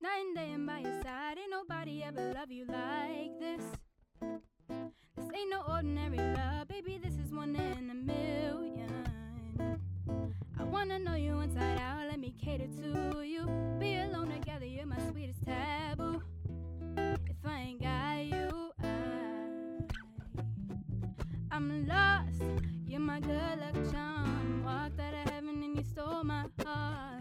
Night and day and by your side, ain't nobody ever love you like this. This ain't no ordinary love, baby, this is one in a million. I wanna know you inside out, let me cater to you. Be alone together, you're my sweetest taboo. If I ain't got you, I, I'm lost. You're my good luck charm. Walked out of heaven and you stole my heart.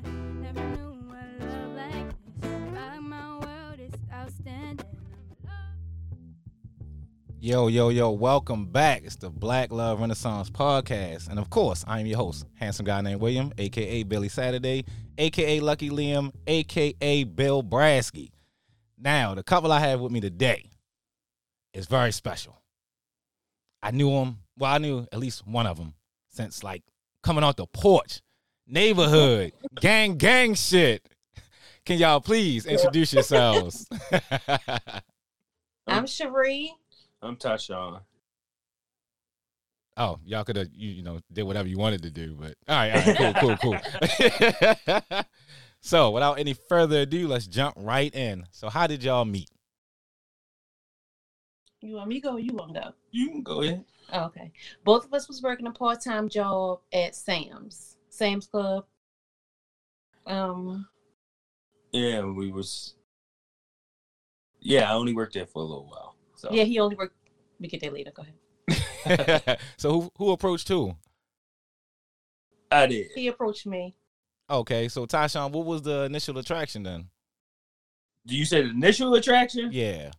Yo, yo, yo, welcome back. It's the Black Love Renaissance podcast. And of course, I am your host, handsome guy named William, aka Billy Saturday, aka Lucky Liam, aka Bill Brasky. Now, the couple I have with me today is very special. I knew him, well, I knew at least one of them since like coming off the porch, neighborhood, gang, gang shit. Can y'all please introduce yourselves? I'm Cherie. I'm Tashawn. Oh, y'all could have you, you know did whatever you wanted to do, but all right, all right, cool, cool, cool. so, without any further ado, let's jump right in. So, how did y'all meet? You want me to go or you want to go? You can go ahead. Oh, okay. Both of us was working a part-time job at Sam's. Sam's Club. Um, Yeah, we was. Yeah, I only worked there for a little while. So yeah, he only worked we get that later. Go ahead. so, who who approached who? I did. He approached me. Okay, so Tyshawn, what was the initial attraction then? Do you say the initial attraction? Yeah.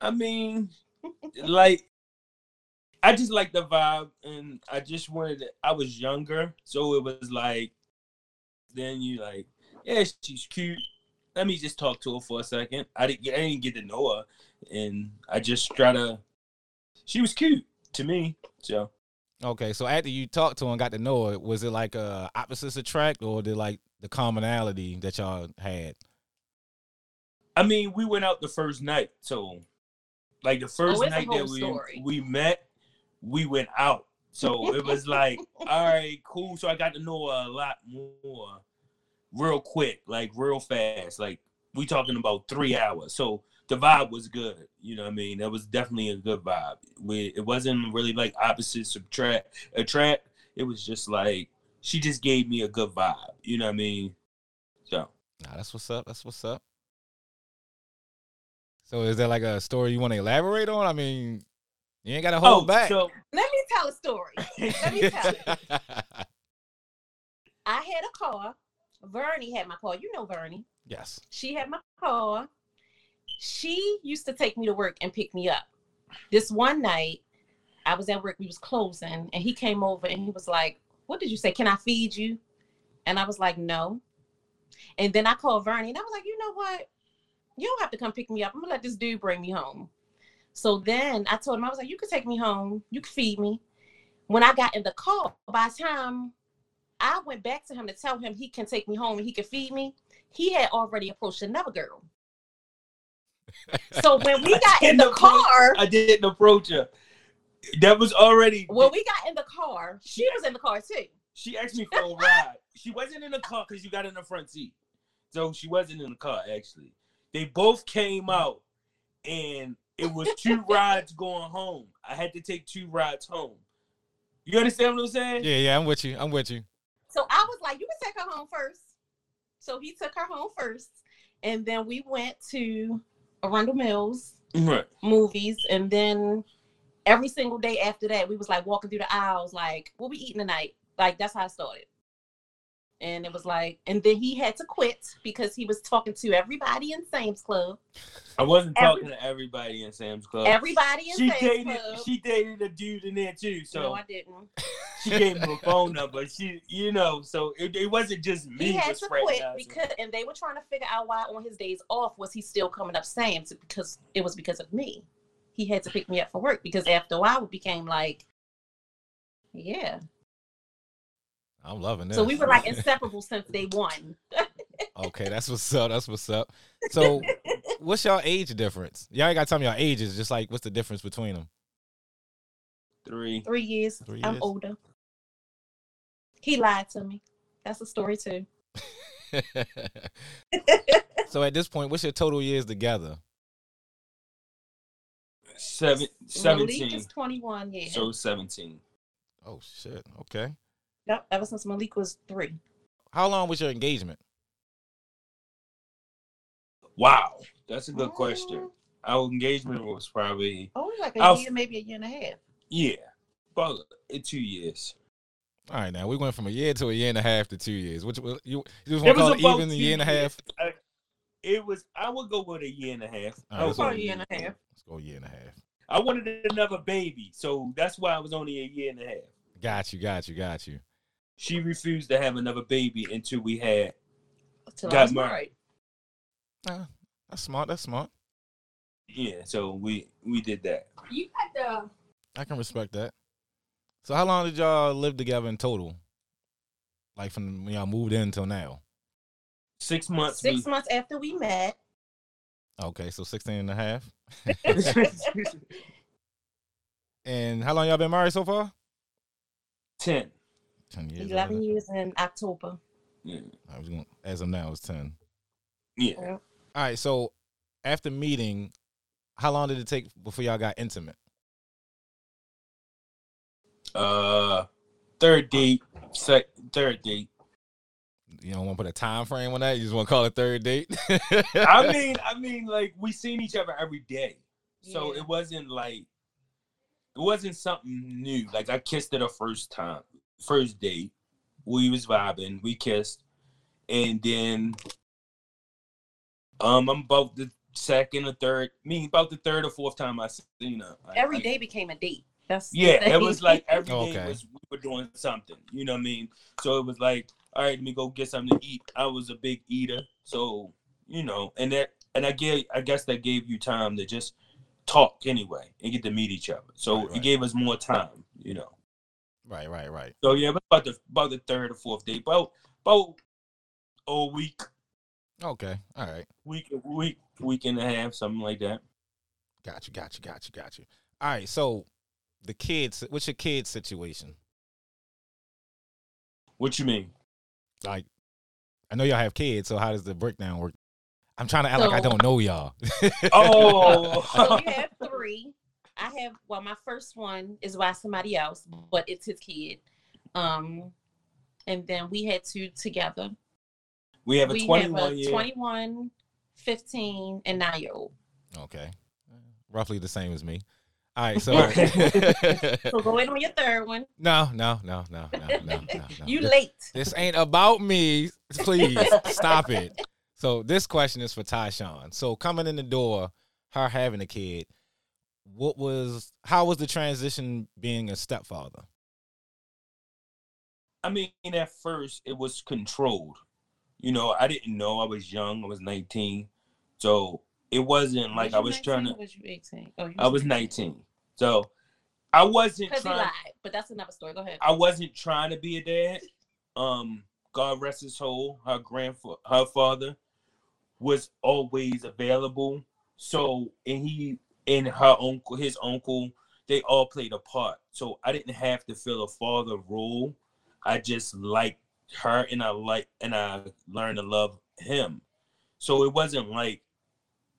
I mean, like, I just like the vibe, and I just wanted. To, I was younger, so it was like, then you like, yeah, she's cute. Let me just talk to her for a second. I didn't. I didn't get to know her, and I just try to. She was cute to me, so. Okay, so after you talked to her and got to know her, was it like uh opposites attract or did like the commonality that y'all had? I mean, we went out the first night, so like the first Oh, night that we story. we met, we went out. So it was like, all right, cool. So I got to know her a lot more, real quick, like real fast. Like we talking about three hours. So the vibe was good. You know what I mean? That was definitely a good vibe. We it wasn't really like opposite subtract attract. It was just like she just gave me a good vibe. You know what I mean? So Nah, that's what's up. That's what's up. So, is there like a story you want to elaborate on? I mean, you ain't got to hold oh, back. Oh, so Let me tell a story. Let me tell you. I had a car. Vernie had my car. You know Vernie. yes. She had my car. She used to take me to work and pick me up. This one night, I was at work, we was closing, and he came over and he was like, What did you say? Can I feed you? And I was like, No. And then I called Vernie and I was like, you know what? You don't have to come pick me up. I'm gonna let this dude bring me home. So then I told him, I was like, you could take me home, you could feed me. When I got in the car, by the time I went back to him to tell him he can take me home and he can feed me, he had already approached another girl. So when we got in the approach- car, I didn't approach her. That was already. when we got in the car, she was in the car too. she asked me for a ride. She wasn't in the car because you got in the front seat, so she wasn't in the car. Actually, they both came out, and it was two rides going home. I had to take two rides home. You understand what I'm saying? Yeah, yeah, I'm with you. I'm with you. So I was like, you can take her home first. So he took her home first. And then we went to Arundel Mills Right. movies. And then every single day after that, we was like walking through the aisles, like, what we eating tonight? Like that's how it started. And it was like, and then he had to quit because he was talking to everybody in Sam's Club. I wasn't Every- talking to everybody in Sam's Club. Everybody in she Sam's dated. Club. She dated a dude in there too. So no, I didn't. She gave him a phone number. She, you know, so it, it wasn't just me. he had to quit because and they were trying to figure out why on his days off was he still coming up Sam's because it was because of me. He had to pick me up for work because after a while it became like, yeah. I'm loving this. So we were like inseparable since day one. okay, that's what's up. That's what's up. So, what's y'all age difference? Y'all ain't got to tell me y'all ages. Just like, what's the difference between them? three. Three years. Three I'm older. He lied to me. That's a story too. so at this point, what's your total years together? Seven, Malik 17. is 21, yeah. So 17. Oh shit. Okay. yep, ever since Malik was three. How long was your engagement? Wow. That's a good question. Mm, Our engagement was probably, Oh, like a I'll- year, maybe a year and a half. yeah, about two years. All right, now we went from a year to a year and a half to two years. Which you, you just want to call was it even a year and a half? I- it was, I would go with a year and a half. All I right, was About a year and a half. Let's go a year and a half. I wanted another baby, so that's why I was only a year and a half. Got you, got you, got you. She refused to have another baby until we had. Till Got I was married. married. Ah, that's smart. That's smart. Yeah, so we we did that. You got the I can respect that. So how long did y'all live together in total? Like from when y'all moved in until now? Six months. six we- months after we met. Okay, so 16 and a half. And how long y'all been married so far? 10. 10 years. 11 years in October. Yeah. I was going as of now it's 10. yeah. Yeah. All right, so after meeting, how long did it take before y'all got intimate? Uh, third date. Sec, third date. You don't want to put a time frame on that? You just want to call it third date? I mean, I mean, like we seen each other every day, so Yeah. it wasn't like it wasn't something new. Like I kissed her the first time, first date. We was vibing, we kissed, and then um, I'm about the second or third, me about the third or fourth time I seen her. I- Every I- became a date. That's Yeah, it was like every day Okay. was we were doing something. You know what I mean? So it was like, all right, let me go get something to eat. I was a big eater, so you know, and that and I gave I guess that gave you time to just talk anyway and get to meet each other. So Right, right. it gave us more time, you know. right, right, right. So yeah, but about the about the third or fourth day, about about a week, Okay, all right. week, week, week and a half, something like that. Got you, got you, got you, got you. All right, so the kids, what's your kids situation? What you mean? Like, I know y'all have kids, so how does the breakdown work? I'm trying to act like I don't know y'all. Oh, so we have three. I have well, my first one is by somebody else, but it's his kid. Um, and then we had two together. we have a we 21 have a year. 21, 15, and nine year old. okay, roughly the same as me. All right, so So go in on your third one. no, no, no, no, no, no, no, no. You This- late. This ain't about me. Please stop it. So this question is for Tyshawn. So coming in the door, her having a kid, what was how was the transition being a stepfather? I mean, at first it was controlled. You know, I didn't know. I was young. I was 19. So it wasn't like I you was trying to. Was you 18? Oh, you I was 19. So I wasn't Because he trying. lied, but that's another story. Go ahead. I wasn't trying to be a dad. Um, God rest his soul. Her grandfather, her father, was always available. So and he and her uncle, his uncle, they all played a part. So I didn't have to fill a father role. I just liked her, and I like, and I learned to love him. So it wasn't like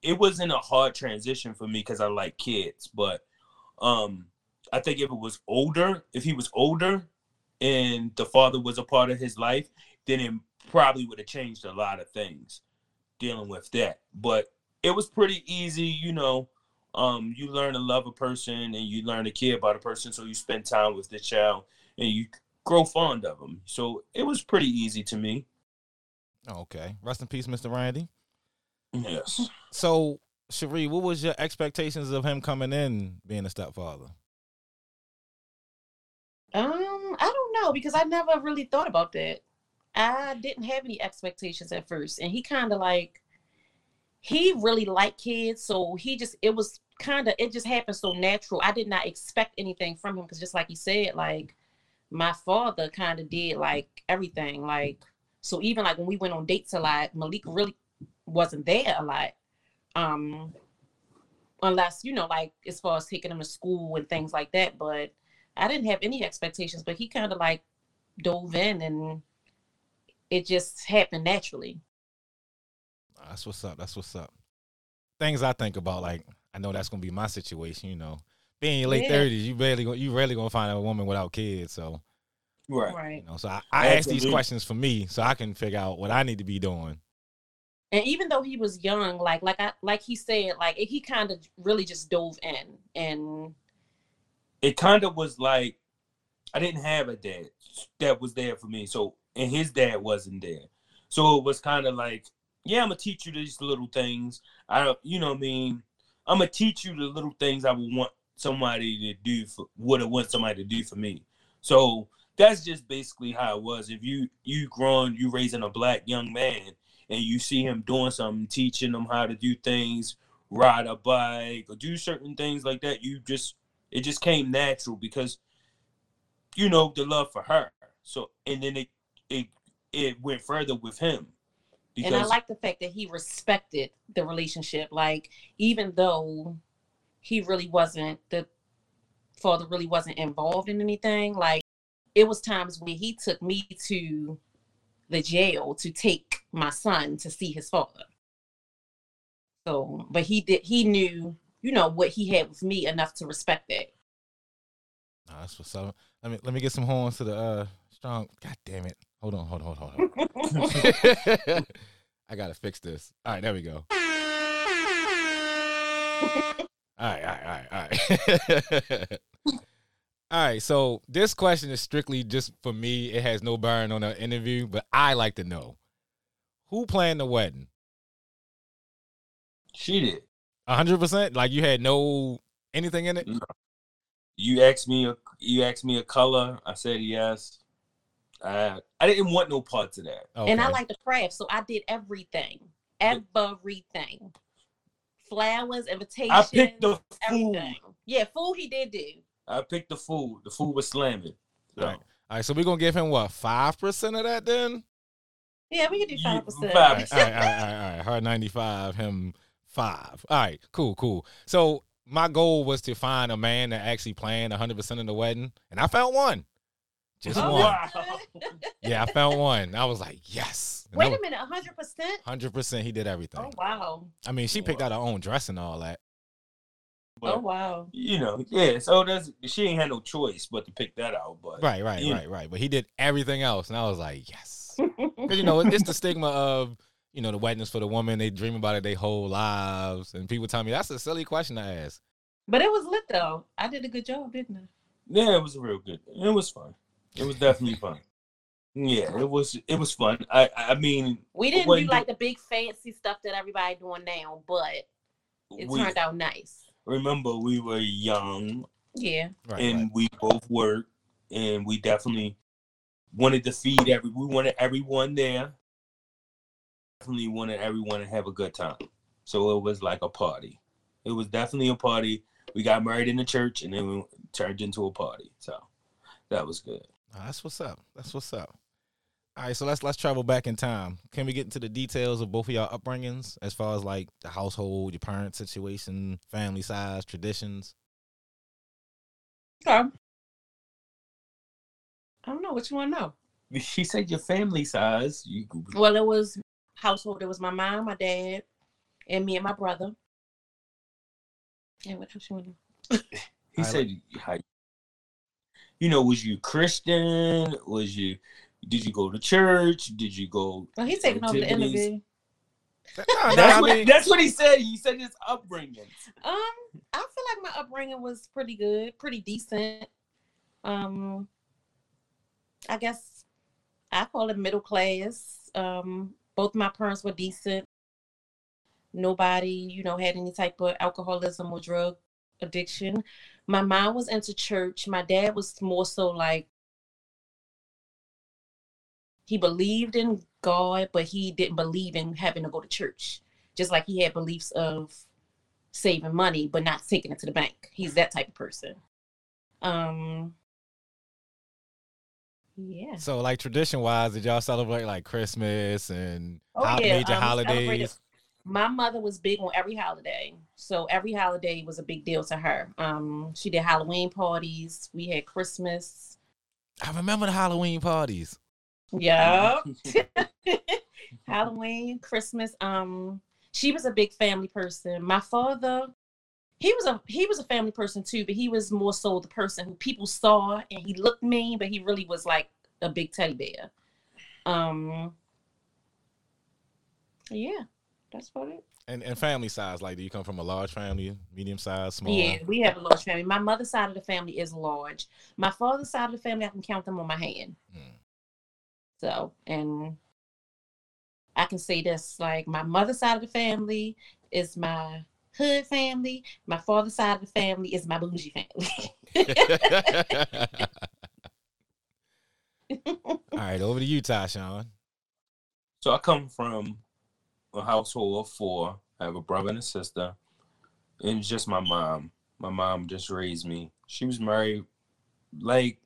it wasn't a hard transition for me because I like kids, but um I think if it was older, if he was older and the father was a part of his life, then it probably would have changed a lot of things dealing with that. But it was pretty easy, you know. Um, you learn to love a person and you learn to care about a person, so you spend time with the child and you grow fond of them. So it was pretty easy to me. Okay. Rest in peace, Mr. Randy. Yes. So, Cherie, what was your expectations of him coming in being a stepfather? Um, I don't know because I never really thought about that. I didn't have any expectations at first, and he kind of like he really liked kids, so he just it was kind of it just happened so natural. I did not expect anything from him because just like he said, like my father kind of did like everything, like so even like when we went on dates a lot, Malik really wasn't there a lot. Um, unless you know, like as far as taking him to school and things like that, but. I didn't have any expectations, but he kind of like dove in and it just happened naturally. That's what's up. That's what's up. Things I think about, like I know that's gonna be my situation. You know, being in your late Yeah. thirties, you barely go, you rarely gonna find a woman without kids. So Right. you know, so I, I ask these questions for me, so I can figure out what I need to be doing. And even though he was young, like like I like he said, like he kind of really just dove in and It kind of was like I didn't have a dad that was there for me. So and his dad wasn't there. So it was kind of like, yeah, I'm gonna teach you these little things. I you know what I mean? I'm gonna teach you the little things I would want somebody to do for would have want somebody to do for me. So that's just basically how it was. If you you grown, you raising a black young man, and you see him doing something, teaching them how to do things, ride a bike, or do certain things like that, you just it just came natural because you know the love for her. So and then it it it went further with him. and I like the fact that he respected the relationship. Like even though he really wasn't the father really wasn't involved in anything, like it was times when he took me to the jail to take my son to see his father. So, but he did he knew, you know, what he had with me enough to respect that. Nah, that's what's up. Let me let me get some horns to the uh strong. God damn it! Hold on, hold on, hold on. Hold on. I gotta fix this. All right, there we go. All right, all right, all right, all right. all right, so this question is strictly just for me. It has no bearing on the interview, but I like to know who planned the wedding. she did. hundred percent. Like you had no anything in it. You asked me a you asked me a color. I said yes. I I didn't want no parts of that. And I like the craft, so I did everything. Everything. Flowers, invitations. I picked the food. everything. Yeah, food he did do. I picked the food. The food was slamming. So, Right. All right, so we're gonna give him what five percent of that then? Yeah, we can do five percent. All five. right, all right, all right, all right. Her ninety five, him five. All right, cool, cool. So my goal was to find a man that actually planned hundred percent of the wedding, and I found one. Just Oh, one. wow. Yeah, I found one. I was like, yes. Wait a minute, hundred percent. Hundred percent, he did everything. Oh wow. I mean, she picked out her own dress and all that. But, oh wow. You know, yeah. So that's she ain't had no choice but to pick that out. But Right, right, Yeah. right, right. But he did everything else, and I was like, yes. Because you know, it's the stigma of you know the weddings for the woman. They dream about it their whole lives, and people tell me that's a silly question to ask. but it was lit though. I did a good job, didn't I? yeah, it was real good. It was fun. It was definitely fun. Yeah, it was. It was fun. I I mean, We didn't do like the big fancy stuff that everybody doing now, but it we turned out nice. Remember we were young Yeah. Right, and right. we both worked, and we definitely wanted to feed every. We wanted everyone there. Definitely wanted everyone to have a good time. So it was like a party. It was definitely a party. We got married in the church, and then we turned into a party. So that was good. That's what's up. That's what's up. All right, so let's let's travel back in time. Can we get into the details of both of y'all upbringings, as far as like the household, your parent situation, family size, traditions? Okay. I don't know what you want to know. She said your family size. You Well, it was household. It was my mom, my dad, and me and my brother. And what else you want to know? He I said, how, you know, was you Christian? Was you, did you go to church? Did you go? Well, he's taking over the interview. Nah, nah, That's, what, mean- that's what he said. He said his upbringing. Um, I feel like my upbringing was pretty good, pretty decent. Um, I guess I call it middle class. Um, both my parents were decent. Nobody, you know, had any type of alcoholism or drug addiction. My mom was into church. My dad was more so like he believed in God, but he didn't believe in having to go to church. Just like he had beliefs of saving money but not taking it to the bank. He's that type of person. Um yeah. So, like tradition wise, did y'all celebrate like Christmas and Oh, ho- yeah, major um, holidays? My mother was big on every holiday. So every holiday was a big deal to her. Um she did Halloween parties, we had Christmas. I remember the Halloween parties. Yeah. Halloween, Christmas. Um, she was a big family person. My father, he was a he was a family person too, but he was more so the person who people saw and he looked mean, but he really was like a big teddy bear. Um, yeah, that's about it. And and family size, like, do you come from a large family, medium size, small? Yeah, we have a large family. My mother's side of the family is large. My father's side of the family, I can count them on my hand. Mm. So, and I can say this like my mother's side of the family is my hood family. My father's side of the family is my bougie family. All right, over to you, Tyshawn. So I come from a household of four. I have a brother and a sister, and it's just my mom. My mom just raised me. She was married, like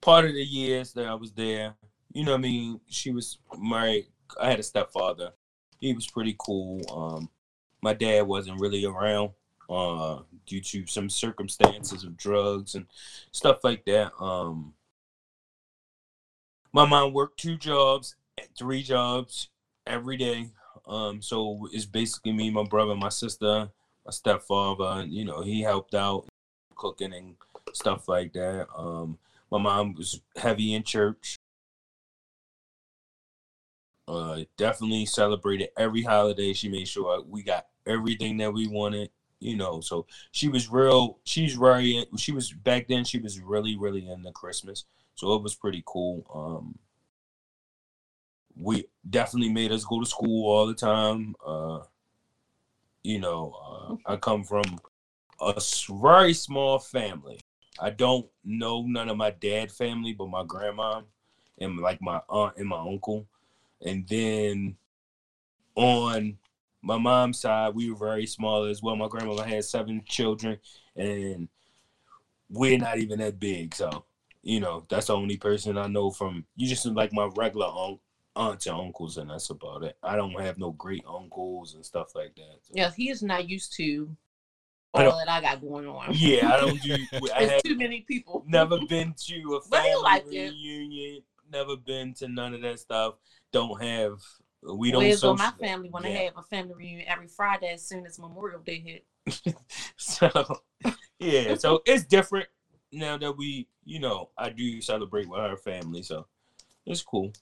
part of the years that I was there. You know I mean? She was my. I had a stepfather. He was pretty cool. Um, my dad wasn't really around uh, due to some circumstances of drugs and stuff like that. Um, my mom worked two jobs, three jobs every day. Um, so it's basically me, my brother, my sister, my stepfather, and you know, he helped out cooking and stuff like that. Um, my mom was heavy in church. Uh, definitely celebrated every holiday. She made sure we got everything that we wanted, you know. So she was real. She's very. She was back then. She was really, really into Christmas. So it was pretty cool. Um, we definitely made us go to school all the time. Uh, you know, uh, I come from a very small family. I don't know none of my dad family, but my grandma and like my aunt and my uncle. And then on my mom's side, we were very small as well. My grandmother had seven children, and we're not even that big. So, you know, that's the only person I know from you just like my regular aunt, aunts and uncles, and that's about it. I don't have no great uncles and stuff like that. So- yeah, he is not used to all that I got going on. Yeah, I don't do. I There's too many people. never been to a family it. reunion. Never been to none of that stuff. Don't have. We don't. Where's on my social- family when Yeah. I have a family reunion every Friday as soon as Memorial Day hit? so yeah, so it's different now that we, you know, I do celebrate with our family, so it's cool.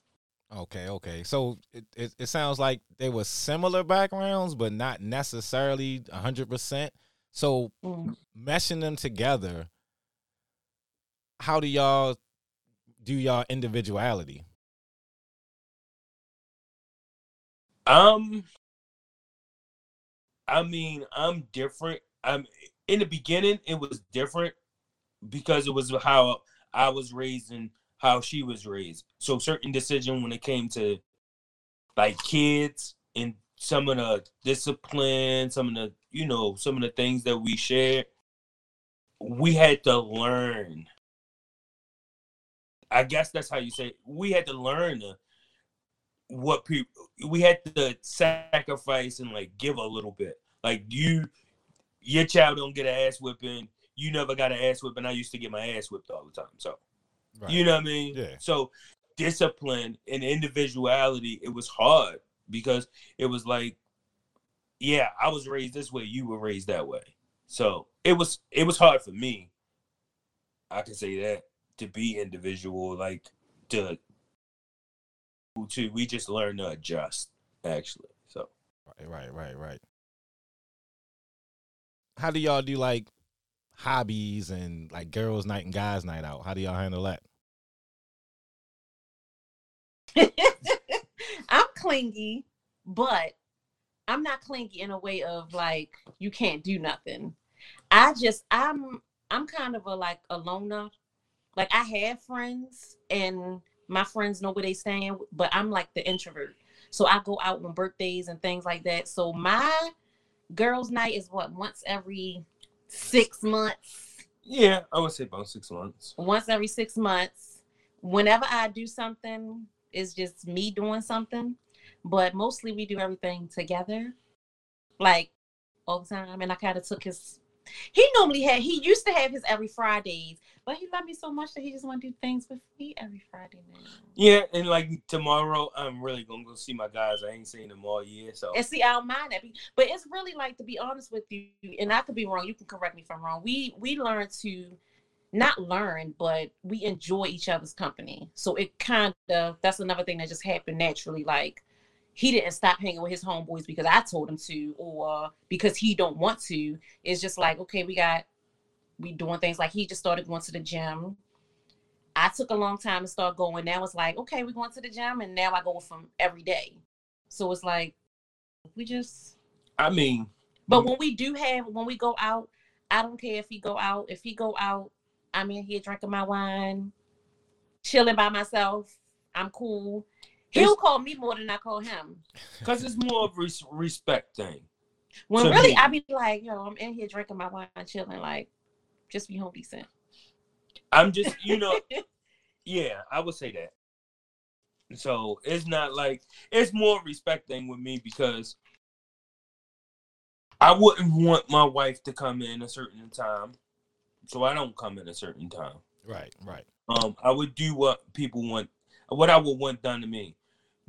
Okay, okay. So it, it, it sounds like they were similar backgrounds, but not necessarily hundred percent. So Mm. meshing them together, how do y'all do y'all individuality? Um, I mean, I'm different. I'm in the beginning. It was different because it was how I was raised and how she was raised. So certain decision when it came to like kids and some of the discipline, some of the you know some of the things that we shared, we had to learn. I guess that's how you say it. we had to learn to what people we had to sacrifice and like give a little bit. Like you, your child don't get an ass whipping. You never got an ass whipping. I used to get my ass whipped all the time. So Right. you know what I mean? Yeah. So discipline and individuality, it was hard because it was like, yeah, I was raised this way, you were raised that way. So it was it was hard for me. I can say that to be individual, like to to we just learn to adjust actually. So Right, right, right, right. How do y'all do like hobbies and like girls' night and guys' night out? How do y'all handle that? I'm clingy, but I'm not clingy in a way of like you can't do nothing. I just I'm I'm kind of a like a loner. Like I have friends and my friends know where they stand, but I'm like the introvert. So I go out on birthdays and things like that. So my girls' night is what once every six months. yeah, I would say about six months. once every six months. Whenever I do something, it's just me doing something. But mostly we do everything together, like all the time. And I kind of took his He normally had he used to have his every Fridays, but he loved me so much that he just want to do things with me every Friday now. Yeah, and like tomorrow, I'm really gonna go see my guys. I ain't seen them all year, so And see, I don't mind that, but it's really like to be honest with you, and I could be wrong. You can correct me if I'm wrong. We we learn to not learn, but we enjoy each other's company. So it kind of that's another thing that just happened naturally. Like he didn't stop hanging with his homeboys because I told him to, or because he don't want to. It's just like okay, we got we doing things like he just started going to the gym. I took a long time to start going. Now it's like okay, we're going to the gym, and now I go with him every day. So it's like we just I mean, but when we do have when we go out, I don't care if he go out. If he go out, I'm in here drinking my wine, chilling by myself. I'm cool. He'll It's- call me more than I call him. cause it's more of a res- respect thing. When To really me. I be like, yo, I'm in here drinking my wine, chilling, like, just be home decent. I'm just, you know, yeah, I would say that. So it's not like it's more respect thing with me because I wouldn't want my wife to come in a certain time, so I don't come in a certain time. Right, right. Um, I would do what people want, what I would want done to me.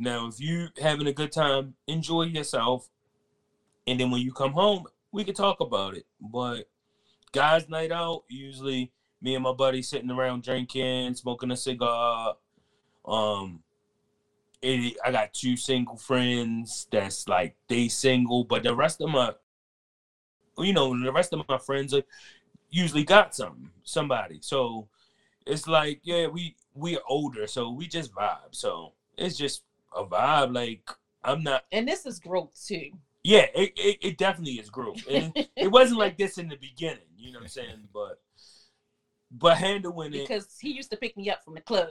Now, if you having a good time, enjoy yourself, and then when you come home, we can talk about it. But guys' night out, usually me and my buddy sitting around drinking, smoking a cigar. Um, it, I got two single friends that's like they single, but the rest of my, you know, the rest of my friends are usually got something, somebody. So it's like, yeah, we we are older, so we just vibe. So it's just a vibe. Like I'm not. And this is growth too. Yeah, it, it, it definitely is growth. And it wasn't like this in the beginning, you know what I'm saying? But but handling it, because he used to pick me up from the club.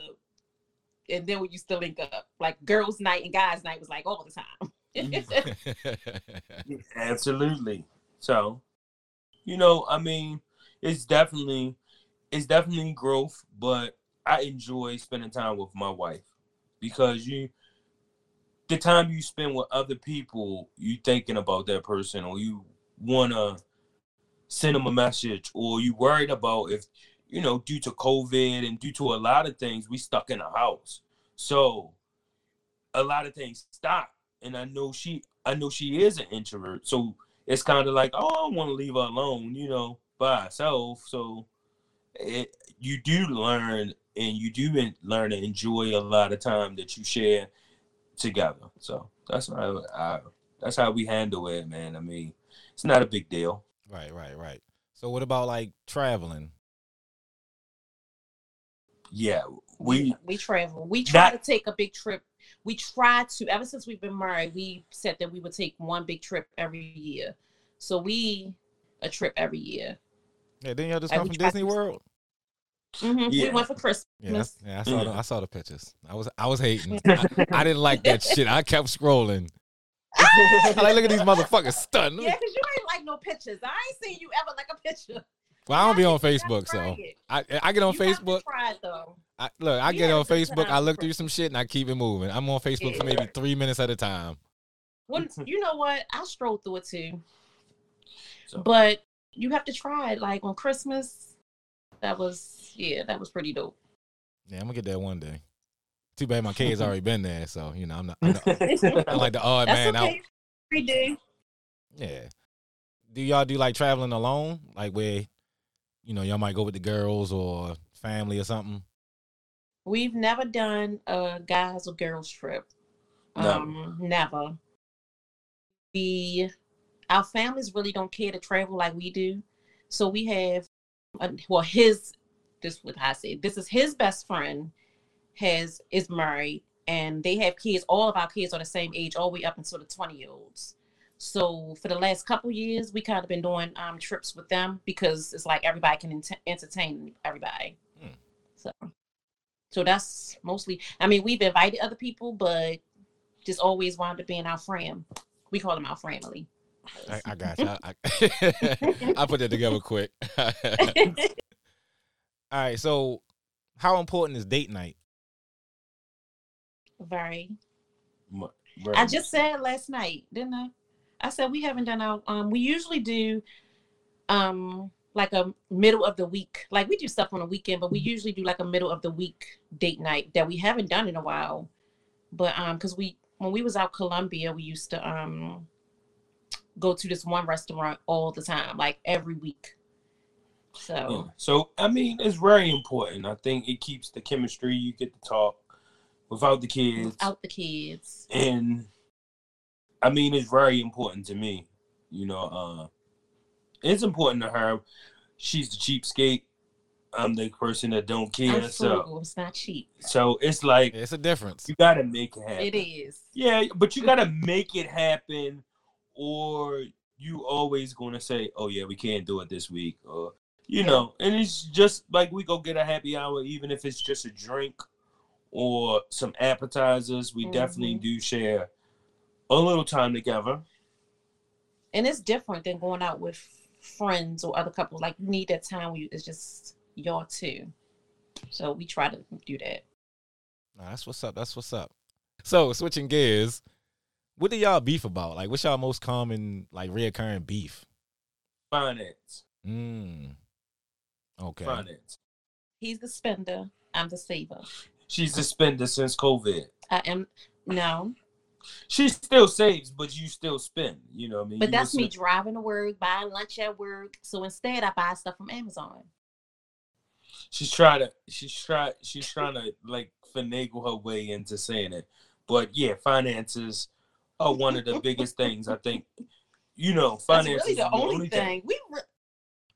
And then we used to link up. Like girls' night and guys' night was like all the time. Mm-hmm. absolutely. So, you know, I mean, it's definitely it's definitely growth, but I enjoy spending time with my wife because you the time you spend with other people, you thinking about that person or you wanna send them a message or you worried about if you know, due to COVID and due to a lot of things, we stuck in a house. So a lot of things stop. And I know she I know she is an introvert. So it's kind of like, oh, I want to leave her alone, you know, by herself. So it, you do learn and you do learn to enjoy a lot of time that you share together. So that's how I, that's how we handle it, man. I mean, it's not a big deal. right, right, right. So what about like traveling? Yeah, we we travel. We try That- to take a big trip. We try to ever since we've been married, we said that we would take one big trip every year. So we a trip every year. Yeah, didn't y'all just Like, come we from Disney to- World? Mhm. Yeah. We went for Christmas. Yeah, that's- yeah, I saw the, I saw the pictures. I was I was hating. I, I didn't like that shit. I kept scrolling. I like look at these motherfuckers stunned. Yeah, because you ain't like no pictures. I ain't seen you ever like a picture. Well, I don't be on Facebook, so. I I get on You Facebook. try it, though. I, look, I You get on Facebook. I look through some shit and I keep it moving. I'm on Facebook for maybe three minutes at a time. When you know what, I strolled through it too. So- But you have to try it. Like on Christmas, that was yeah, that was pretty dope. Yeah, I'm gonna get that one day. Too bad my kids already been there, so you know I'm not. I'm, not, I'm like the odd That's man out. okay. We do. Yeah. Do y'all do like traveling alone, like where, you know, y'all might go with the girls or family or something? We've never done a guys or girls trip. Never. Um, never. We, our families really don't care to travel like we do. So we have, well, his, this what I say. This is his best friend, has is married, and they have kids. All of our kids are the same age, all the way up until the twenty year olds. So for the last couple years, we kind of been doing um trips with them because it's like everybody can ent- entertain everybody. Hmm. So, so that's mostly. I mean, we've invited other people, but just always wound up being our friend. We call them our family. I, I got you. I, I, I put that together quick. All right. So, how important is date night? Very. Very I just said last night, didn't I? I said we haven't done our um we usually do um like a middle of the week. Like we do stuff on a weekend, but we usually do like a middle of the week date night that we haven't done in a while. But um, because we when we was out Columbia, we used to um go to this one restaurant all the time, like every week. So Yeah. So I mean, it's very important. I think it keeps the chemistry. You get to talk without the kids, without the kids. and I mean, it's very important to me. You know, uh, it's important to her. She's the cheapskate. I'm the person that don't care. I'm So. It's not cheap. so it's like It's a difference. you gotta make it happen. It is. Yeah, but you gotta make it happen, or you always gonna say, "Oh yeah, we can't do it this week," or you Yeah. know. And it's just like we go get a happy hour, even if it's just a drink or some appetizers. We definitely Mhm. do share a little time together. And it's different than going out with friends or other couples. Like you need that time where you, it's just y'all two. So we try to do that. Nah, that's what's up. That's what's up. So switching gears, what do y'all beef about? Like, what's y'all most common, like, reoccurring beef? Finance, Mm. Okay. finance. He's the spender. I'm the saver. She's the spender since COVID. I am no, She still saves, but you still spend. You know what I mean? but You that's was- me driving to work, buying lunch at work. So instead, I buy stuff from Amazon. she's trying to she's try she's trying to like finagle her way into saying it but yeah finances are one of the biggest things i think you know That's finances really the is only, thing. We, re-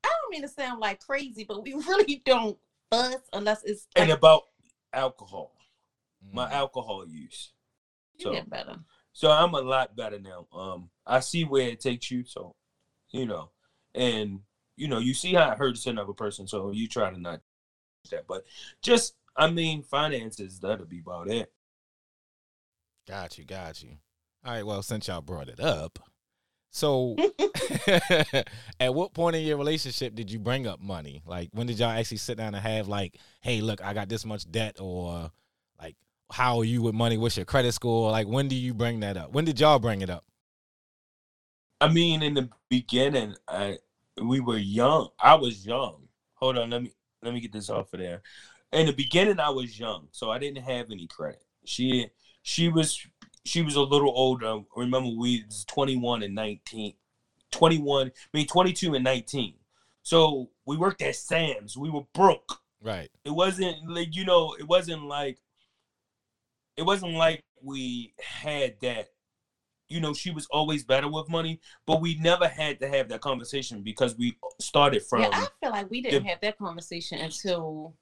I don't mean to sound like crazy, but we really don't fuss unless it's and about alcohol my Mm. alcohol use you so get better. so i'm a lot better now um i see where it takes you so you know and you know you see how it hurts another person so you try to not that but just i mean finances that'll be about it Got you. Got you. All right. Well, since y'all brought it up, so at what point in your relationship did you bring up money? Like, when did y'all actually sit down and have like, hey, look, I got this much debt, or like, how are you with money? What's your credit score? Like, when do you bring that up? When did y'all bring it up? I mean, in the beginning, I we were young. I was young. Hold on, let me let me get this off of there. In the beginning, I was young, so I didn't have any credit. She she was she was a little older. Remember, we was 21 and 19. 21, I mean 22 and 19. So we worked at Sam's. We were broke Right. it wasn't like you know it wasn't like it wasn't like we had that you know she was always better with money but we never had to have that conversation because we started from yeah, I feel like we didn't have that conversation until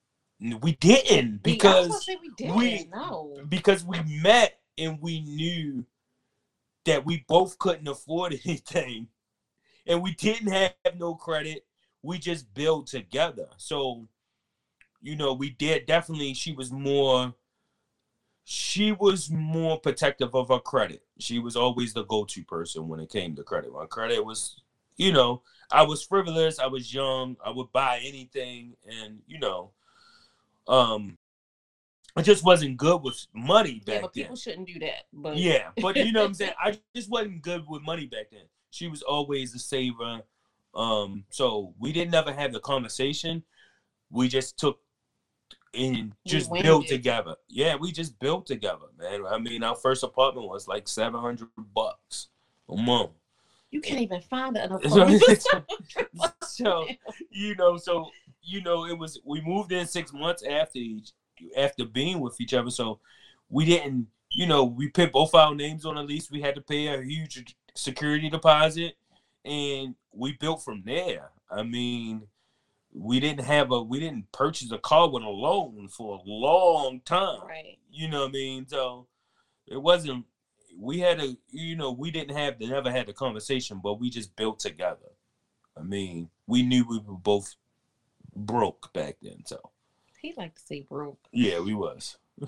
we didn't we- I was gonna because we didn't. we- no. because we met and we knew that we both couldn't afford anything. And we didn't have no credit. We just built together. So you know we did definitely she was more she was more protective of her credit. She was always the go-to person when it came to credit. My credit was you know i was frivolous. I was young. I would buy anything. And you know um I just wasn't good with money back Yeah, but then. people shouldn't do that. But Yeah, but you know what I'm saying? I just wasn't good with money back then. She was always a saver. Um, so we didn't ever have the conversation. We just took and just built it. together. Yeah, we just built together, man. I mean, our first apartment was like seven hundred bucks a month. you can't even find an So- apartment. so you know, so you know, it was we moved in six months after each after being with each other. So we didn't, you know, we put both our names on a lease. We had to pay a huge security deposit, and we built from there. I mean, we didn't have a we didn't purchase a car with a loan for a long time. right. You know what I mean? So it wasn't. We had a, you know, we didn't have the never had the conversation, but we just built together. I mean, we knew we were both broke back then, so He like to say broke. yeah, we was.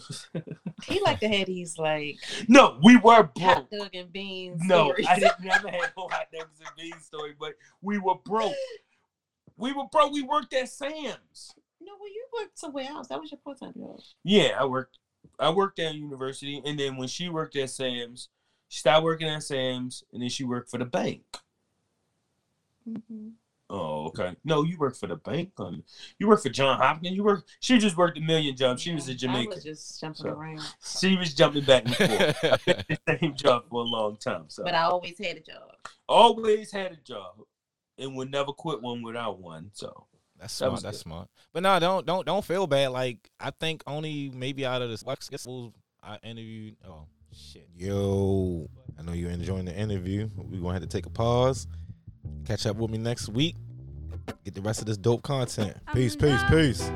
He like to have these like no, we were broke. hot dog and beans. No, stories. I didn't never had no hot dogs and beans story, but we were broke. We were broke. We worked at Sam's. No, well, you worked somewhere else. That was your part time job. Yeah, I worked. I worked at university, and then when she worked at Sam's, she started working at Sam's, and then she worked for the bank. Mm-hmm. Oh, okay. No, you work for the bank. Um, you work for John Hopkins. You work. She just worked a million jobs. She was a I Jamaican. was just jumping So- around, She was jumping back and forth. I've been the same job for a long time. So but I always had a job. always had a job and would never quit one without one. So That's smart. was That's good. smart. But no, don't don't don't feel bad. Like I think only maybe out of the I guess I interviewed. Oh shit. Yo, I know you're enjoying the interview. We're gonna have to take a pause. Catch up with me next week. Get the rest of this dope content. Peace, peace, peace.